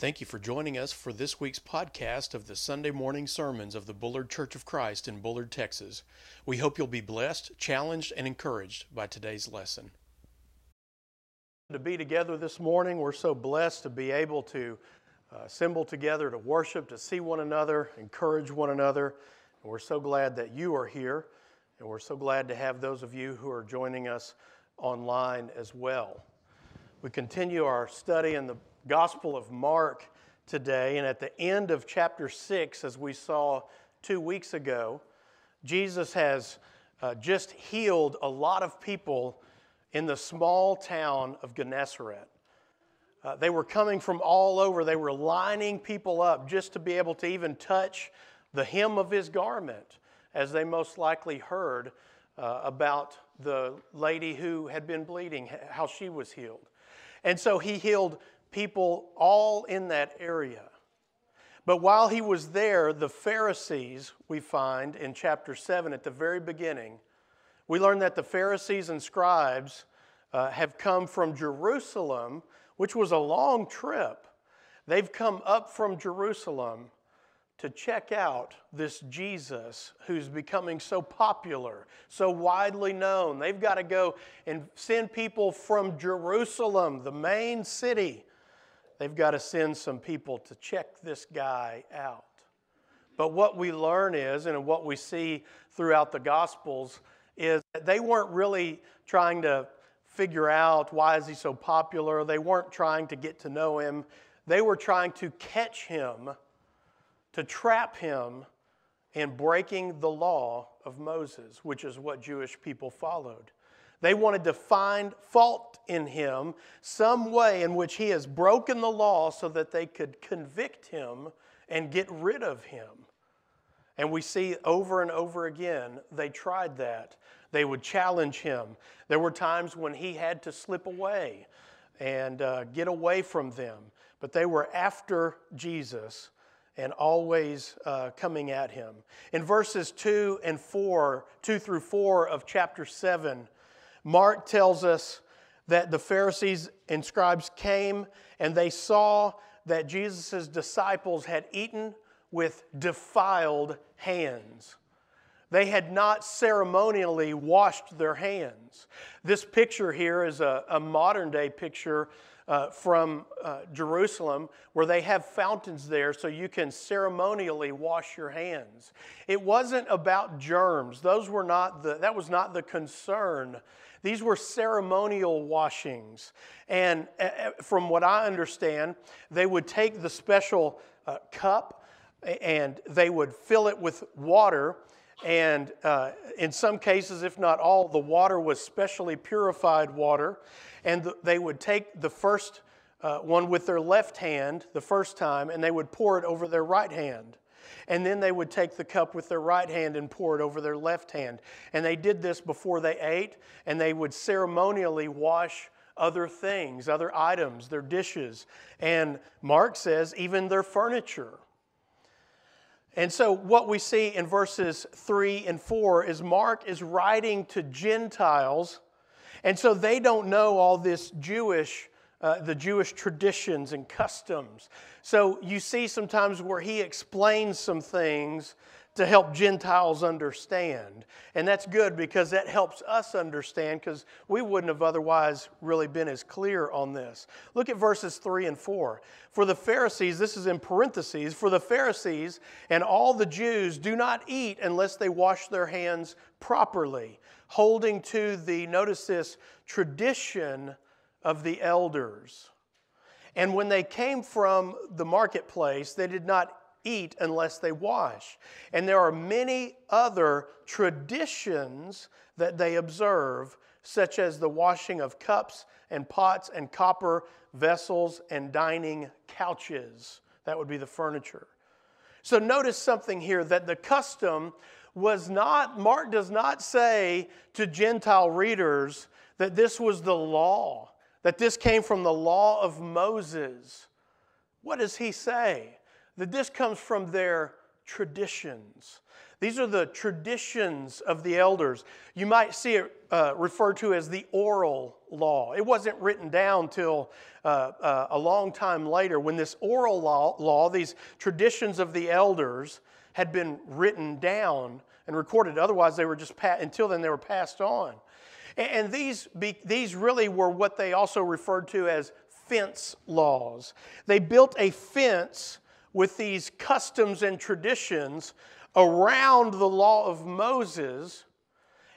Thank you for joining us for this week's podcast of the Sunday morning sermons of the Bullard Church of Christ in Bullard, Texas. We hope you'll be blessed, challenged, and encouraged by today's lesson. To be together this morning, we're so blessed to be able to uh, assemble together to worship, to see one another, encourage one another. And we're so glad that you are here, and we're so glad to have those of you who are joining us online as well. We continue our study in the Gospel of Mark today, and at the end of chapter 6, as we saw two weeks ago, Jesus has uh, just healed a lot of people in the small town of Gennesaret. Uh, they were coming from all over. They were lining people up just to be able to even touch the hem of his garment, as they most likely heard uh, about the lady who had been bleeding, how she was healed. And so he healed people all in that area. But while he was there, the Pharisees, we find in chapter 7 at the very beginning, we learn that the Pharisees and scribes uh, have come from Jerusalem, which was a long trip. They've come up from Jerusalem to check out this Jesus who's becoming so popular, so widely known. They've got to go and send people from Jerusalem, the main city. They've got to send some people to check this guy out. But what we learn is, and what we see throughout the Gospels, is that they weren't really trying to figure out why is he so popular. They weren't trying to get to know him. They were trying to catch him to trap him in breaking the law of Moses, which is what Jewish people followed. They wanted to find fault in him, some way in which he has broken the law so that they could convict him and get rid of him. And we see over and over again, they tried that. They would challenge him. There were times when he had to slip away and uh, get away from them, but they were after Jesus and always uh, coming at him. In verses 2 and 4, 2 through 4 of chapter 7, Mark tells us that the Pharisees and scribes came and they saw that Jesus' disciples had eaten with defiled hands. They had not ceremonially washed their hands. This picture here is a, a modern day picture uh, from uh, Jerusalem where they have fountains there so you can ceremonially wash your hands. It wasn't about germs. Those were not the, that was not the concern. These were ceremonial washings. And uh, uh from what I understand, they would take the special uh, cup and they would fill it with water. And uh, in some cases, if not all, the water was specially purified water and they would take the first uh, one with their left hand the first time, and they would pour it over their right hand. And then they would take the cup with their right hand and pour it over their left hand. And they did this before they ate, and they would ceremonially wash other things, other items, their dishes. And Mark says, even their furniture. And so, what we see in verses 3 and 4 is Mark is writing to Gentiles and so they don't know all this Jewish, uh, the Jewish traditions and customs. So you see sometimes where he explains some things to help Gentiles understand. And that's good because that helps us understand because we wouldn't have otherwise really been as clear on this. Look at verses 3 and 4. For the Pharisees, this is in parentheses, for the Pharisees and all the Jews do not eat unless they wash their hands properly holding to the, notice this, tradition of the elders. And when they came from the marketplace, they did not eat unless they wash. And there are many other traditions that they observe, such as the washing of cups and pots and copper vessels and dining couches. That would be the furniture. So notice something here that the custom was not, Mark does not say to Gentile readers that this was the law, that this came from the law of Moses. What does he say? That this comes from their traditions. These are the traditions of the elders. You might see it uh, referred to as the oral law. It wasn't written down till uh, uh, a long time later when this oral law, law, these traditions of the elders, had been written down and recorded. Otherwise, they were just pa- until then they were passed on. And, and these be, these really were what they also referred to as fence laws. They built a fence with these customs and traditions around the law of Moses.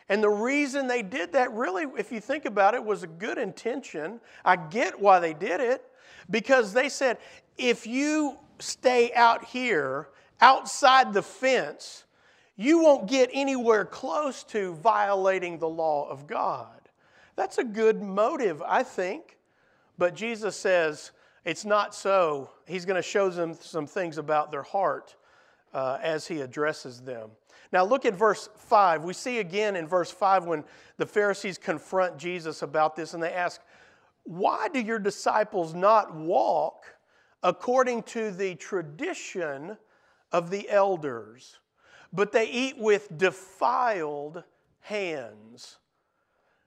And the reason they did that, really, if you think about it, was a good intention. I get why they did it. Because they said, if you stay out here, outside the fence, you won't get anywhere close to violating the law of God. That's a good motive, I think. But Jesus says it's not so. He's going to show them some things about their heart uh, as he addresses them. Now, look at verse 5. We see again in verse 5 when the Pharisees confront Jesus about this and they ask, Why do your disciples not walk according to the tradition of the elders, but they eat with defiled hands?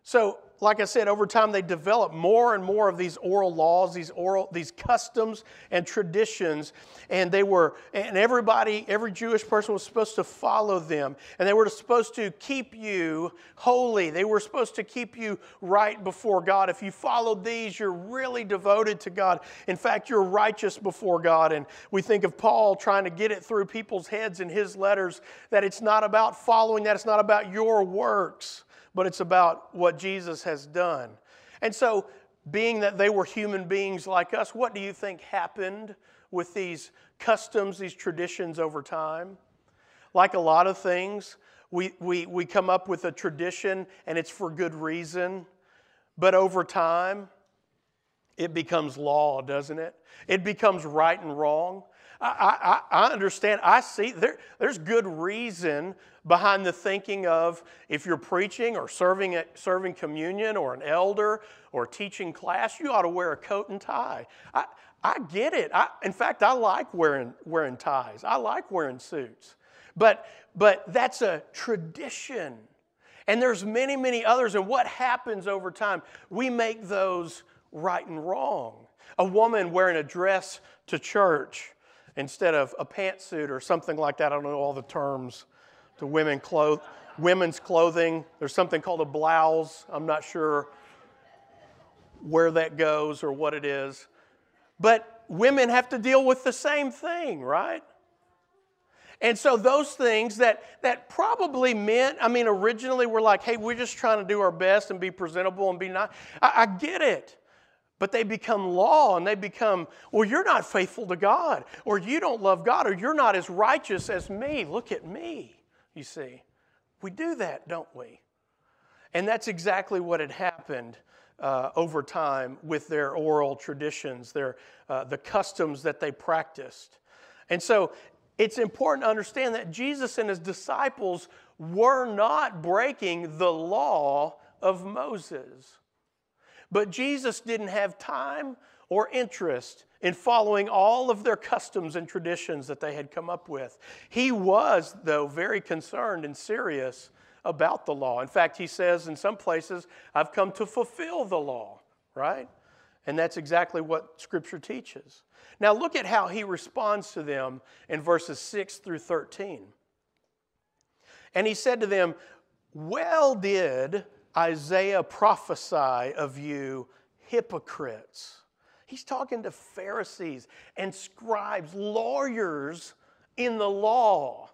So, like I said, over time they developed more and more of these oral laws, these oral, these customs and traditions, and they were, and everybody, every Jewish person was supposed to follow them, and they were supposed to keep you holy. They were supposed to keep you right before God. If you followed these, you're really devoted to God. In fact, you're righteous before God. And we think of Paul trying to get it through people's heads in his letters that it's not about following that, it's not about your works but it's about what Jesus has done. And so, being that they were human beings like us, what do you think happened with these customs, these traditions over time? Like a lot of things, we, we, we come up with a tradition and it's for good reason, but over time, it becomes law, doesn't it? It becomes right and wrong. I, I, I understand, I see there, there's good reason behind the thinking of if you're preaching or serving, serving communion or an elder or teaching class, you ought to wear a coat and tie. I, I get it. I, in fact, I like wearing, wearing ties, I like wearing suits. But, but that's a tradition. And there's many, many others. And what happens over time? We make those right and wrong. A woman wearing a dress to church instead of a pantsuit or something like that. I don't know all the terms to women cloth, women's clothing. There's something called a blouse. I'm not sure where that goes or what it is. But women have to deal with the same thing, right? And so those things that, that probably meant, I mean, originally we're like, hey, we're just trying to do our best and be presentable and be nice. I, I get it. But they become law and they become, well, you're not faithful to God, or you don't love God, or you're not as righteous as me. Look at me, you see. We do that, don't we? And that's exactly what had happened uh, over time with their oral traditions, their, uh, the customs that they practiced. And so it's important to understand that Jesus and his disciples were not breaking the law of Moses. But Jesus didn't have time or interest in following all of their customs and traditions that they had come up with. He was, though, very concerned and serious about the law. In fact, he says in some places, I've come to fulfill the law, right? And that's exactly what Scripture teaches. Now, look at how he responds to them in verses 6 through 13. And he said to them, Well did Isaiah prophesy of you hypocrites. He's talking to Pharisees and scribes, lawyers in the law.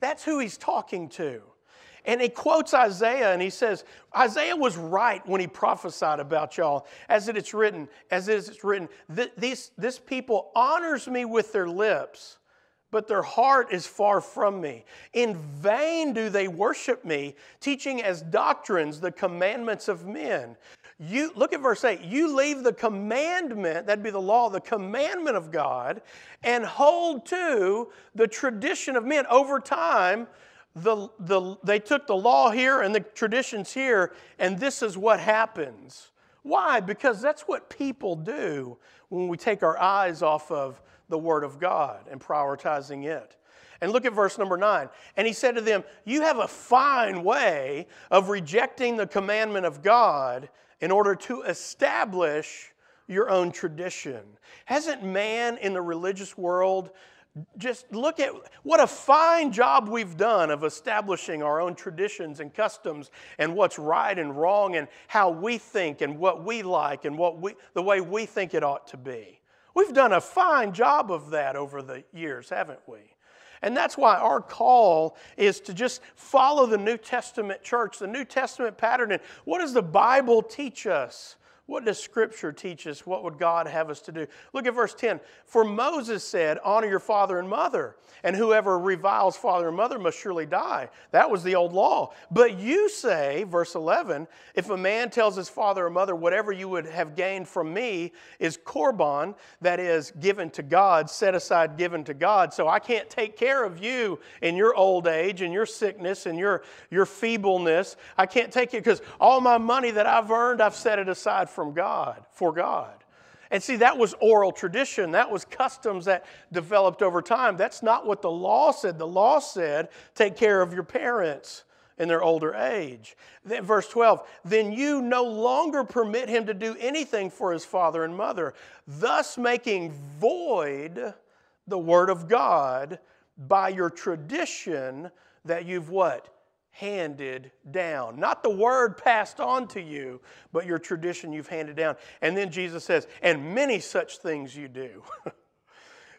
That's who he's talking to. And he quotes Isaiah and he says, Isaiah was right when he prophesied about y'all. As it is written, as it is written, this, this people honors me with their lips, but their heart is far from me. In vain do they worship me, teaching as doctrines the commandments of men. You look at verse 8. You leave the commandment, that'd be the law, the commandment of God, and hold to the tradition of men. Over time, the, the, they took the law here and the traditions here, and this is what happens. Why? Because that's what people do when we take our eyes off of the Word of God and prioritizing it. And look at verse number nine. And he said to them, You have a fine way of rejecting the commandment of God in order to establish your own tradition. Hasn't man in the religious world just look at what a fine job we've done of establishing our own traditions and customs and what's right and wrong and how we think and what we like and what we, the way we think it ought to be. We've done a fine job of that over the years, haven't we? And that's why our call is to just follow the New Testament church, the New Testament pattern. And what does the Bible teach us? What does Scripture teach us? What would God have us to do? Look at verse 10. For Moses said, Honor your father and mother, and whoever reviles father and mother must surely die. That was the old law. But you say, verse 11, if a man tells his father or mother, Whatever you would have gained from me is korban, that is, given to God, set aside, given to God. So I can't take care of you in your old age and your sickness and your, your feebleness. I can't take it because all my money that I've earned, I've set it aside from God, for God. And see, that was oral tradition. That was customs that developed over time. That's not what the law said. The law said, take care of your parents in their older age. Then, verse 12, then you no longer permit him to do anything for his father and mother, thus making void the word of God by your tradition that you've what? Handed down. Not the word passed on to you, but your tradition you've handed down. And then Jesus says, and many such things you do.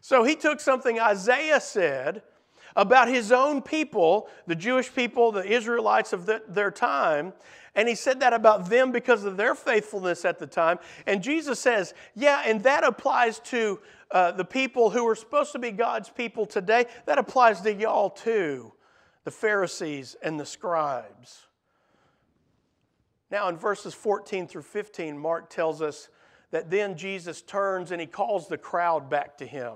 so he took something Isaiah said about his own people, the Jewish people, the Israelites of the, their time, and he said that about them because of their faithfulness at the time. And Jesus says, yeah, and that applies to uh, the people who are supposed to be God's people today. That applies to y'all too the Pharisees and the scribes. Now, in verses 14 through 15, Mark tells us that then Jesus turns and he calls the crowd back to him.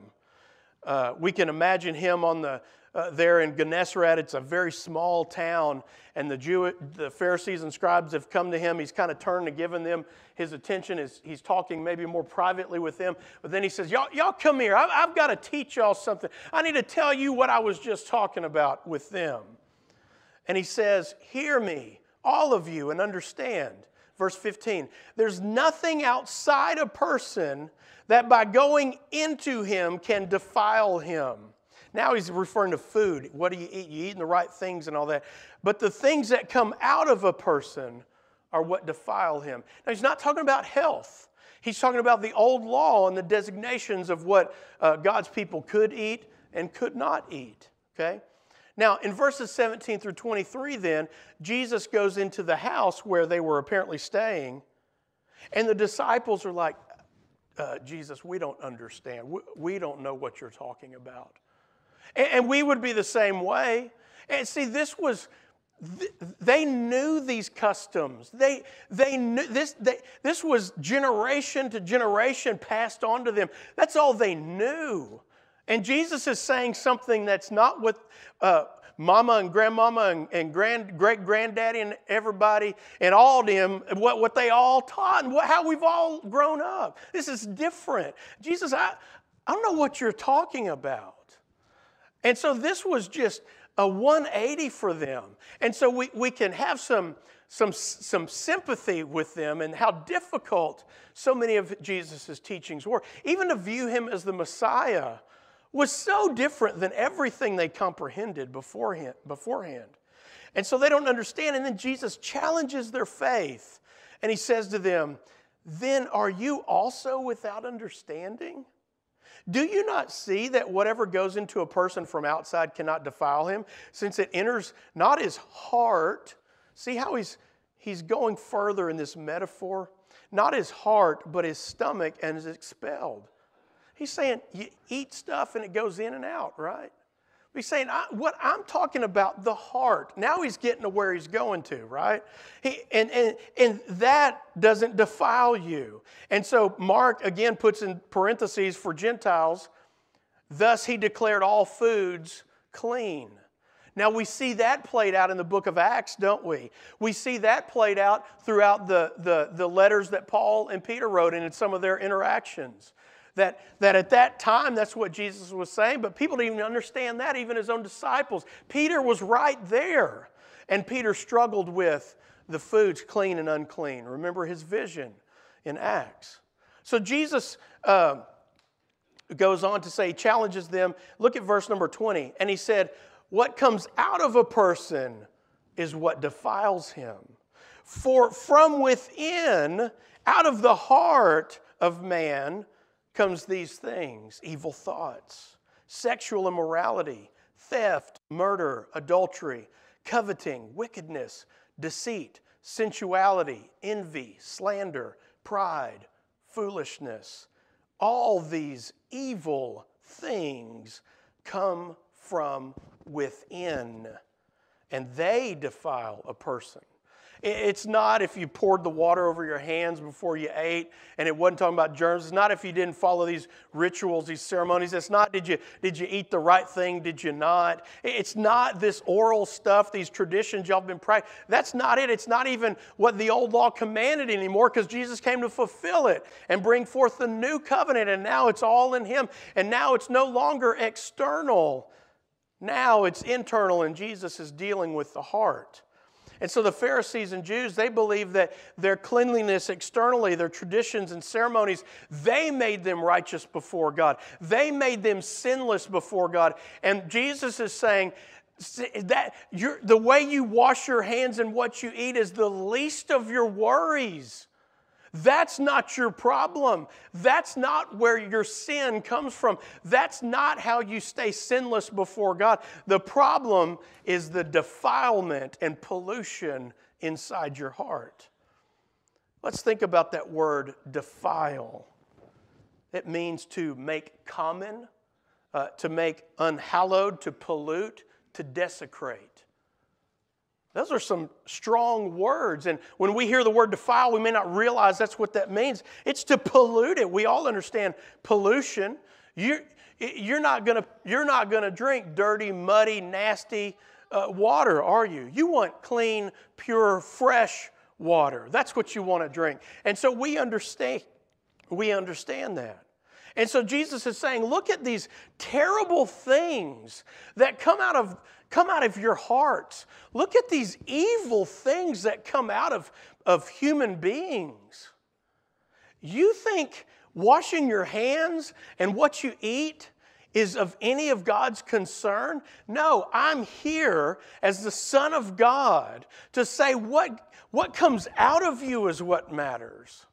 Uh, we can imagine him on the, uh, there in Gennesaret. It's a very small town, and the, Jew, the Pharisees and scribes have come to him. He's kind of turned to giving them his attention. He's, he's talking maybe more privately with them. But then he says, Y'all, y'all come here. I, I've got to teach y'all something. I need to tell you what I was just talking about with them. And he says, Hear me, all of you, and understand. Verse 15 There's nothing outside a person that by going into him can defile him. Now he's referring to food. What do you eat? You eating the right things and all that. But the things that come out of a person are what defile him. Now he's not talking about health. He's talking about the old law and the designations of what uh, God's people could eat and could not eat. Okay? Now, in verses 17 through 23, then, Jesus goes into the house where they were apparently staying, and the disciples are like, uh, Jesus, we don't understand. We, we don't know what you're talking about. And, we would be the same way. And see, this was, they knew these customs. They, they knew this, they, this was generation to generation passed on to them. That's all they knew. And Jesus is saying something that's not what uh, mama and grandmama and, and grand, great granddaddy and everybody and all them, what, what they all taught and what, how we've all grown up. This is different. Jesus, I, I don't know what you're talking about. And so this was just a 180 for them. And so we, we can have some, some, some sympathy with them and how difficult so many of Jesus' teachings were. Even to view him as the Messiah was so different than everything they comprehended beforehand. beforehand. And so they don't understand. And then Jesus challenges their faith and he says to them, Then are you also without understanding? Do you not see that whatever goes into a person from outside cannot defile him, since it enters not his heart? See how he's, he's going further in this metaphor? Not his heart, but his stomach, and is expelled. He's saying you eat stuff and it goes in and out, right? He's saying, what I'm talking about, the heart. Now he's getting to where he's going to, right? He, and, and, and that doesn't defile you. And so Mark again puts in parentheses for Gentiles, thus he declared all foods clean. Now we see that played out in the book of Acts, don't we? We see that played out throughout the, the, the letters that Paul and Peter wrote and in some of their interactions that, that at that time that's what Jesus was saying, but people didn't even understand that, even his own disciples. Peter was right there, and Peter struggled with the foods clean and unclean. Remember his vision in Acts. So Jesus uh, goes on to say, challenges them. Look at verse number 20. And he said, What comes out of a person is what defiles him. For from within, out of the heart of man, comes these things evil thoughts, sexual immorality, theft, murder, adultery, coveting, wickedness, deceit, sensuality, envy, slander, pride, foolishness. All these evil things come from within, and they defile a person. It's not if you poured the water over your hands before you ate and it wasn't talking about germs. It's not if you didn't follow these rituals, these ceremonies. It's not did you, did you eat the right thing, did you not? It's not this oral stuff, these traditions y'all have been practicing. That's not it. It's not even what the old law commanded anymore because Jesus came to fulfill it and bring forth the new covenant. And now it's all in Him. And now it's no longer external. Now it's internal, and Jesus is dealing with the heart. And so the Pharisees and Jews, they believed that their cleanliness externally, their traditions and ceremonies, they made them righteous before God. They made them sinless before God. And Jesus is saying, that the way you wash your hands and what you eat is the least of your worries. That's not your problem. That's not where your sin comes from. That's not how you stay sinless before God. The problem is the defilement and pollution inside your heart. Let's think about that word defile. It means to make common, uh, to make unhallowed, to pollute, to desecrate. Those are some strong words. And when we hear the word defile, we may not realize that's what that means. It's to pollute it. We all understand pollution. You're, you're not going gonna drink dirty, muddy, nasty uh, water, are you? You want clean, pure, fresh water. That's what you want to drink. And so we understand, we understand that. And so Jesus is saying, look at these terrible things that come out of come out of your hearts. Look at these evil things that come out of, of human beings. You think washing your hands and what you eat is of any of God's concern? No, I'm here as the Son of God to say what, what comes out of you is what matters.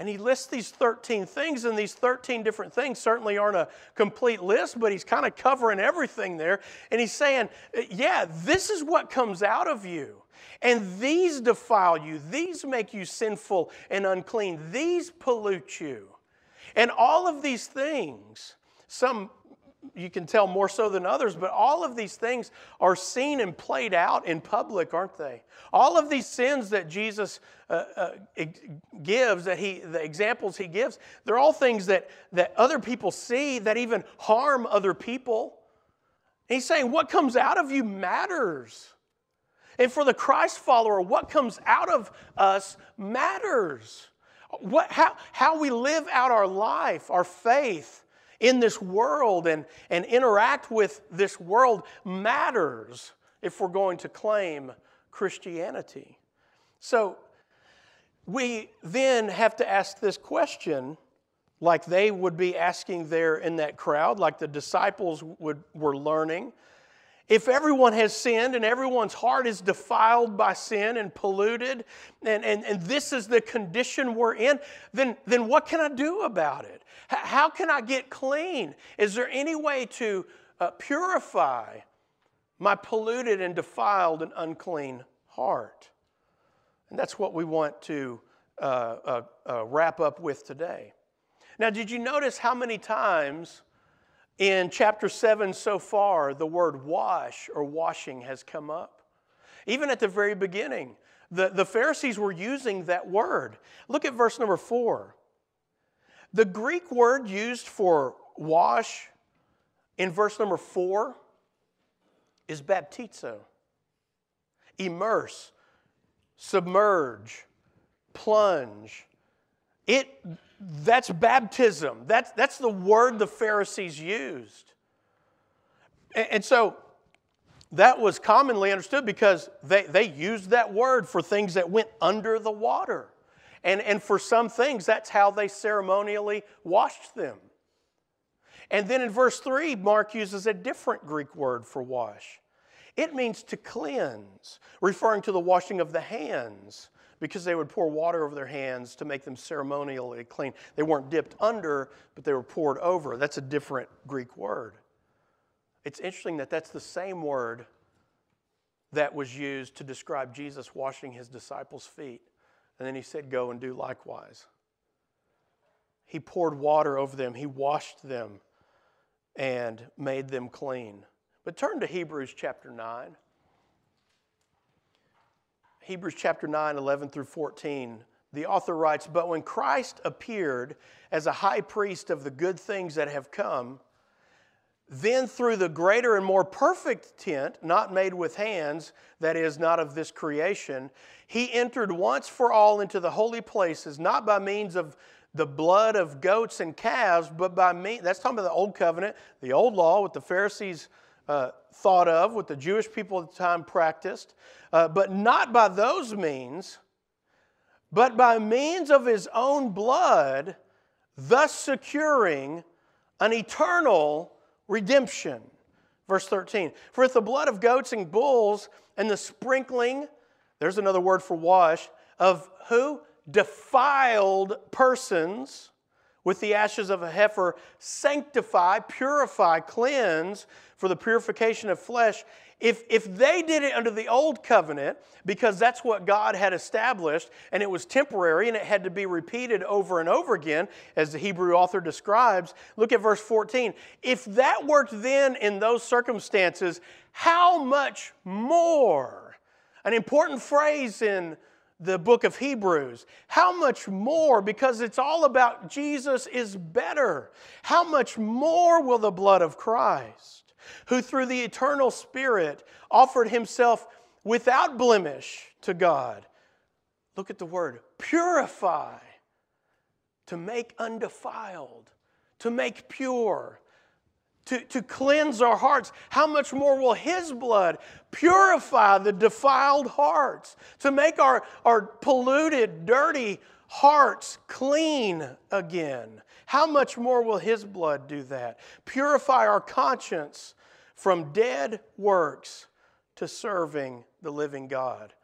And he lists these 13 things, and these 13 different things certainly aren't a complete list, but he's kind of covering everything there. And he's saying, yeah, this is what comes out of you. And these defile you, these make you sinful and unclean, these pollute you. And all of these things, some you can tell more so than others, but all of these things are seen and played out in public, aren't they? All of these sins that Jesus uh, uh, gives, that he, the examples he gives, they're all things that, that other people see that even harm other people. And he's saying, what comes out of you matters. And for the Christ follower, what comes out of us matters. What, how, how we live out our life, our faith, in this world and, and interact with this world matters if we're going to claim Christianity. So we then have to ask this question like they would be asking there in that crowd, like the disciples would, were learning. If everyone has sinned and everyone's heart is defiled by sin and polluted, and, and, and this is the condition we're in, then, then what can I do about it? H- how can I get clean? Is there any way to uh, purify my polluted and defiled and unclean heart? And that's what we want to uh, uh, uh wrap up with today. Now, did you notice how many times? In chapter 7 so far, the word wash or washing has come up. Even at the very beginning, the, the Pharisees were using that word. Look at verse number 4. The Greek word used for wash in verse number 4 is baptizo. Immerse, submerge, plunge. It That's baptism. That's, that's the word the Pharisees used. And, and so that was commonly understood because they, they used that word for things that went under the water. And, and for some things, that's how they ceremonially washed them. And then in verse 3, Mark uses a different Greek word for wash. It means to cleanse, referring to the washing of the hands, because they would pour water over their hands to make them ceremonially clean. They weren't dipped under, but they were poured over. That's a different Greek word. It's interesting that that's the same word that was used to describe Jesus washing his disciples' feet. And then he said, Go and do likewise. He poured water over them, he washed them, and made them clean. But turn to Hebrews chapter 9. Hebrews chapter 9, 11 through 14. The author writes, But when Christ appeared as a high priest of the good things that have come, then through the greater and more perfect tent, not made with hands, that is, not of this creation, he entered once for all into the holy places, not by means of the blood of goats and calves, but by means, that's talking about the old covenant, the old law, what the Pharisees uh, thought of, what the Jewish people at the time practiced, uh, but not by those means, but by means of his own blood, thus securing an eternal redemption. Verse 13 For if the blood of goats and bulls and the sprinkling, there's another word for wash, of who? Defiled persons with the ashes of a heifer sanctify, purify, cleanse for the purification of flesh. If, if they did it under the old covenant, because that's what God had established, and it was temporary and it had to be repeated over and over again, as the Hebrew author describes, look at verse 14. If that worked then in those circumstances, how much more? An important phrase in the book of Hebrews. How much more, because it's all about Jesus is better, how much more will the blood of Christ, who through the eternal Spirit offered himself without blemish to God? Look at the word purify, to make undefiled, to make pure, to, to cleanse our hearts, how much more will His blood purify the defiled hearts, to make our, our polluted, dirty hearts clean again? How much more will His blood do that? Purify our conscience from dead works to serving the living God.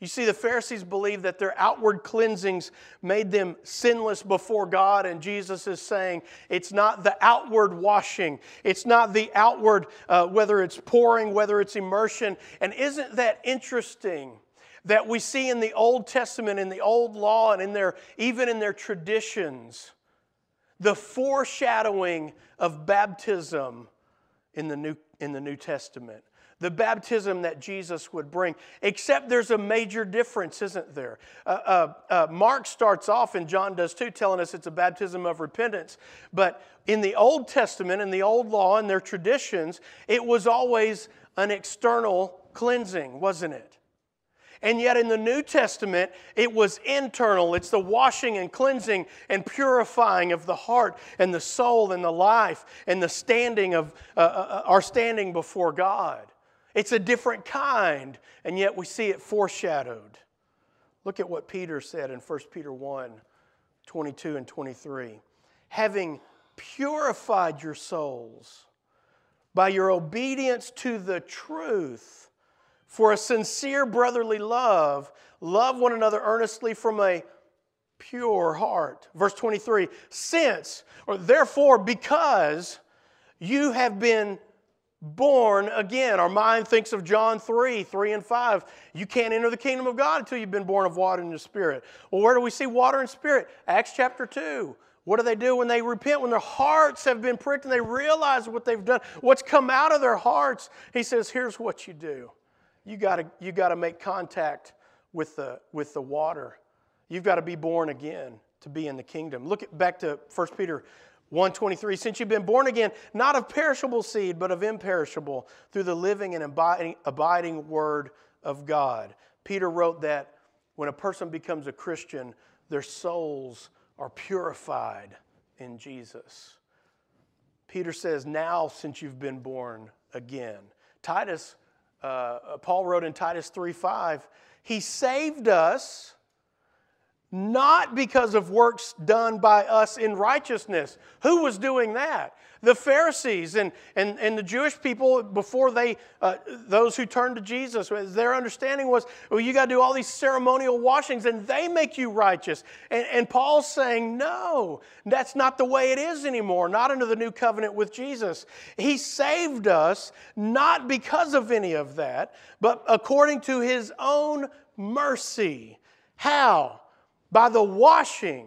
You see, the Pharisees believed that their outward cleansings made them sinless before God, and Jesus is saying it's not the outward washing, it's not the outward, uh, whether it's pouring, whether it's immersion. And isn't that interesting? That we see in the Old Testament, in the Old Law, and in their, even in their traditions, the foreshadowing of baptism in the New, in the New Testament the baptism that Jesus would bring. Except there's a major difference, isn't there? Uh, uh, uh, Mark starts off, and John does too, telling us it's a baptism of repentance. But in the Old Testament, in the Old Law, and their traditions, it was always an external cleansing, wasn't it? And yet in the New Testament, it was internal. It's the washing and cleansing and purifying of the heart and the soul and the life and the standing of uh, uh, our standing before God. It's a different kind, and yet we see it foreshadowed. Look at what Peter said in 1 Peter 1 22 and 23. Having purified your souls by your obedience to the truth for a sincere brotherly love, love one another earnestly from a pure heart. Verse 23 Since, or therefore, because you have been born again. Our mind thinks of John 3, 3 and 5. You can't enter the kingdom of God until you've been born of water and the Spirit. Well, where do we see water and Spirit? Acts chapter 2. What do they do when they repent? When their hearts have been pricked and they realize what they've done, what's come out of their hearts? He says, Here's what you do. You gotta, you gotta make contact with the, with the water. You've got to be born again to be in the kingdom. Look at, back to 1 Peter 123 since you've been born again not of perishable seed but of imperishable through the living and abiding, word of god peter wrote that when a person becomes a christian their souls are purified in Jesus. Peter says, Now, since you've been born again. Titus, uh, Paul wrote in Titus 3 5, He saved us not because of works done by us in righteousness. Who was doing that? The Pharisees and, and, and the Jewish people before they, uh, those who turned to Jesus, their understanding was, well, you got to do all these ceremonial washings and they make you righteous. And, and Paul's saying, no, that's not the way it is anymore, not under the new covenant with Jesus. He saved us not because of any of that, but according to his own mercy. How? By the washing.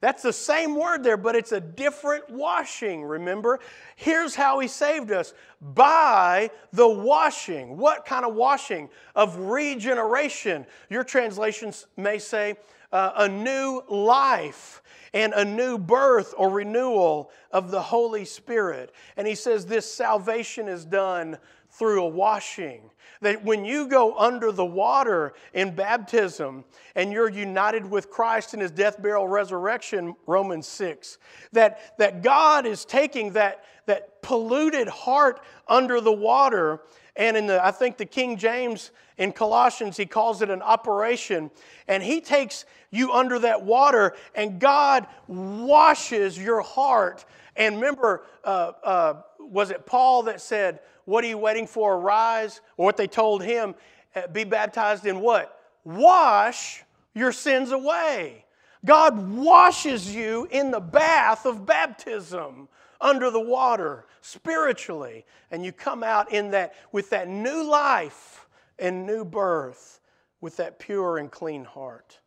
That's the same word there, but it's a different washing, remember? Here's how he saved us by the washing. What kind of washing? Of regeneration. Your translations may say uh, a new life and a new birth or renewal of the Holy Spirit. And he says this salvation is done through a washing. That when you go under the water in baptism and you're united with Christ in his death, burial, resurrection, Romans 6, that, that God is taking that, that polluted heart under the water. And in the, I think the King James in Colossians, he calls it an operation. And he takes you under that water, and God washes your heart. And remember, uh, uh, was it Paul that said, what are you waiting for? Arise. Or what they told him, uh, be baptized in what? Wash your sins away. God washes you in the bath of baptism under the water spiritually and you come out in that with that new life and new birth with that pure and clean heart.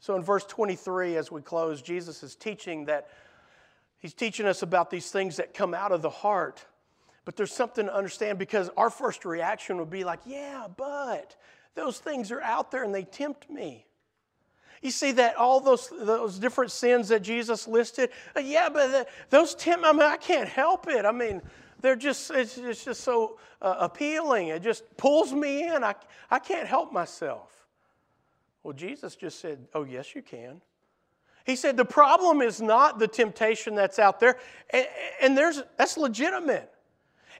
So in verse 23 as we close Jesus is teaching that he's teaching us about these things that come out of the heart but there's something to understand because our first reaction would be like, yeah, but those things are out there and they tempt me. You see that all those, those different sins that Jesus listed? Uh, yeah, but the, those tempt I mean, I can't help it. I mean, they're just, it's, it's just so uh, appealing. It just pulls me in. I, I can't help myself. Well, Jesus just said, oh, yes, you can. He said, the problem is not the temptation that's out there, and, and there's, that's legitimate.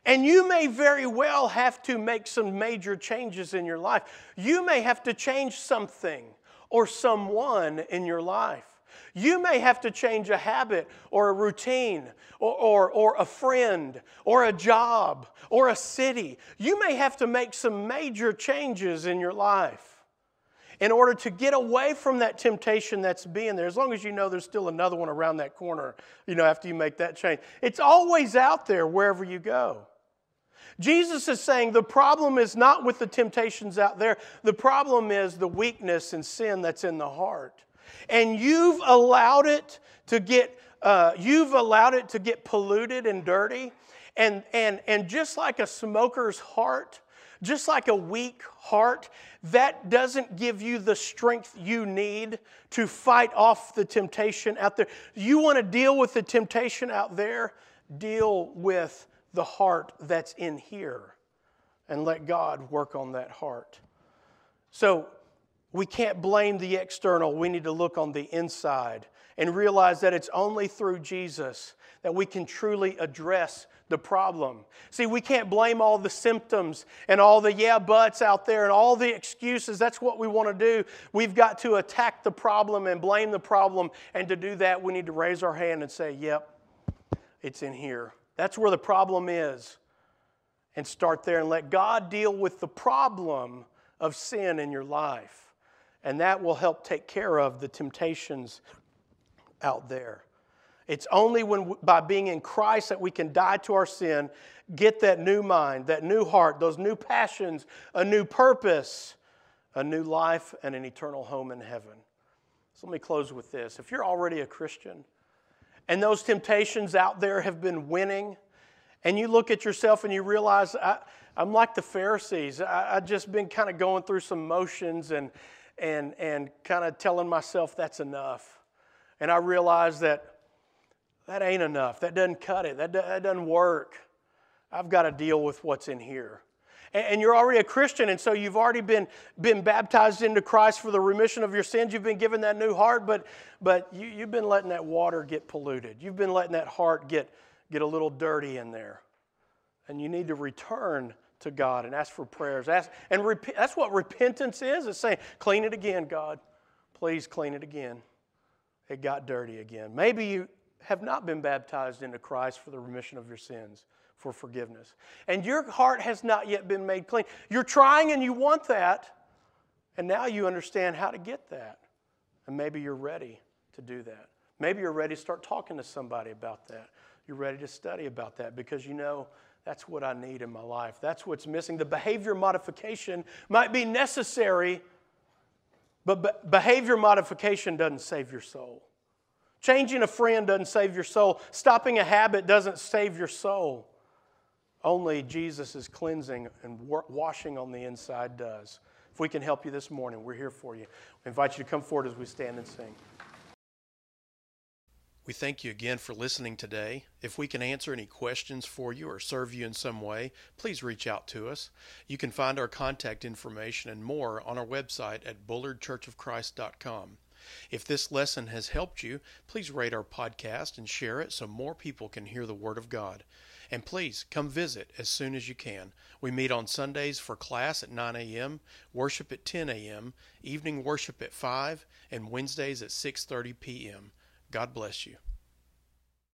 And you may very well have to make some major changes in your life. You may have to change something or someone in your life. You may have to change a habit or a routine or, or, or, a friend or a job or a city. You may have to make some major changes in your life in order to get away from that temptation that's being there, as long as you know there's still another one around that corner, you know, after you make that change. It's always out there wherever you go. Jesus is saying the problem is not with the temptations out there, the problem is the weakness and sin that's in the heart. And you've allowed it to get, uh, you've allowed it to get polluted and dirty. And, and, and just like a smoker's heart, just like a weak heart, that doesn't give you the strength you need to fight off the temptation out there. You want to deal with the temptation out there, deal with the heart that's in here and let God work on that heart. So we can't blame the external. We need to look on the inside and realize that it's only through Jesus that we can truly address the problem. See, we can't blame all the symptoms and all the yeah buts out there and all the excuses. That's what we want to do. We've got to attack the problem and blame the problem. And to do that, we need to raise our hand and say, yep, it's in here. That's where the problem is. And start there and let God deal with the problem of sin in your life. And that will help take care of the temptations out there. It's only when by being in Christ that we can die to our sin, get that new mind, that new heart, those new passions, a new purpose, a new life, and an eternal home in heaven. So let me close with this. If you're already a Christian, and those temptations out there have been winning, and you look at yourself and you realize, I, am like the Pharisees. I, I've just been kind of going through some motions and, and, and kind of telling myself that's enough. And I realize that that ain't enough. That doesn't cut it, that, that doesn't work. I've got to deal with what's in here. And you're already a Christian, and so you've already been, been baptized into Christ for the remission of your sins. You've been given that new heart, but, but you, you've been letting that water get polluted. You've been letting that heart get, get a little dirty in there. And you need to return to God and ask for prayers. Ask, and rep- that's what repentance is. It's saying, clean it again, God. Please clean it again. It got dirty again. Maybe you have not been baptized into Christ for the remission of your sins for forgiveness. And your heart has not yet been made clean. You're trying and you want that, and now you understand how to get that. And maybe you're ready to do that. Maybe you're ready to start talking to somebody about that. You're ready to study about that because you know that's what I need in my life. That's what's missing. The behavior modification might be necessary, but behavior modification doesn't save your soul. Changing a friend doesn't save your soul. Stopping a habit doesn't save your soul. Only Jesus' cleansing and washing on the inside does. If we can help you this morning, we're here for you. We invite you to come forward as we stand and sing. We thank you again for listening today. If we can answer any questions for you or serve you in some way, please reach out to us. You can find our contact information and more on our website at bullardchurchofchrist.com. If this lesson has helped you, please rate our podcast and share it so more people can hear the Word of God. And please come visit as soon as you can. We meet on Sundays for class at 9 a.m., worship at 10 a.m., evening worship at 5, and Wednesdays at 6:30 p.m. God bless you.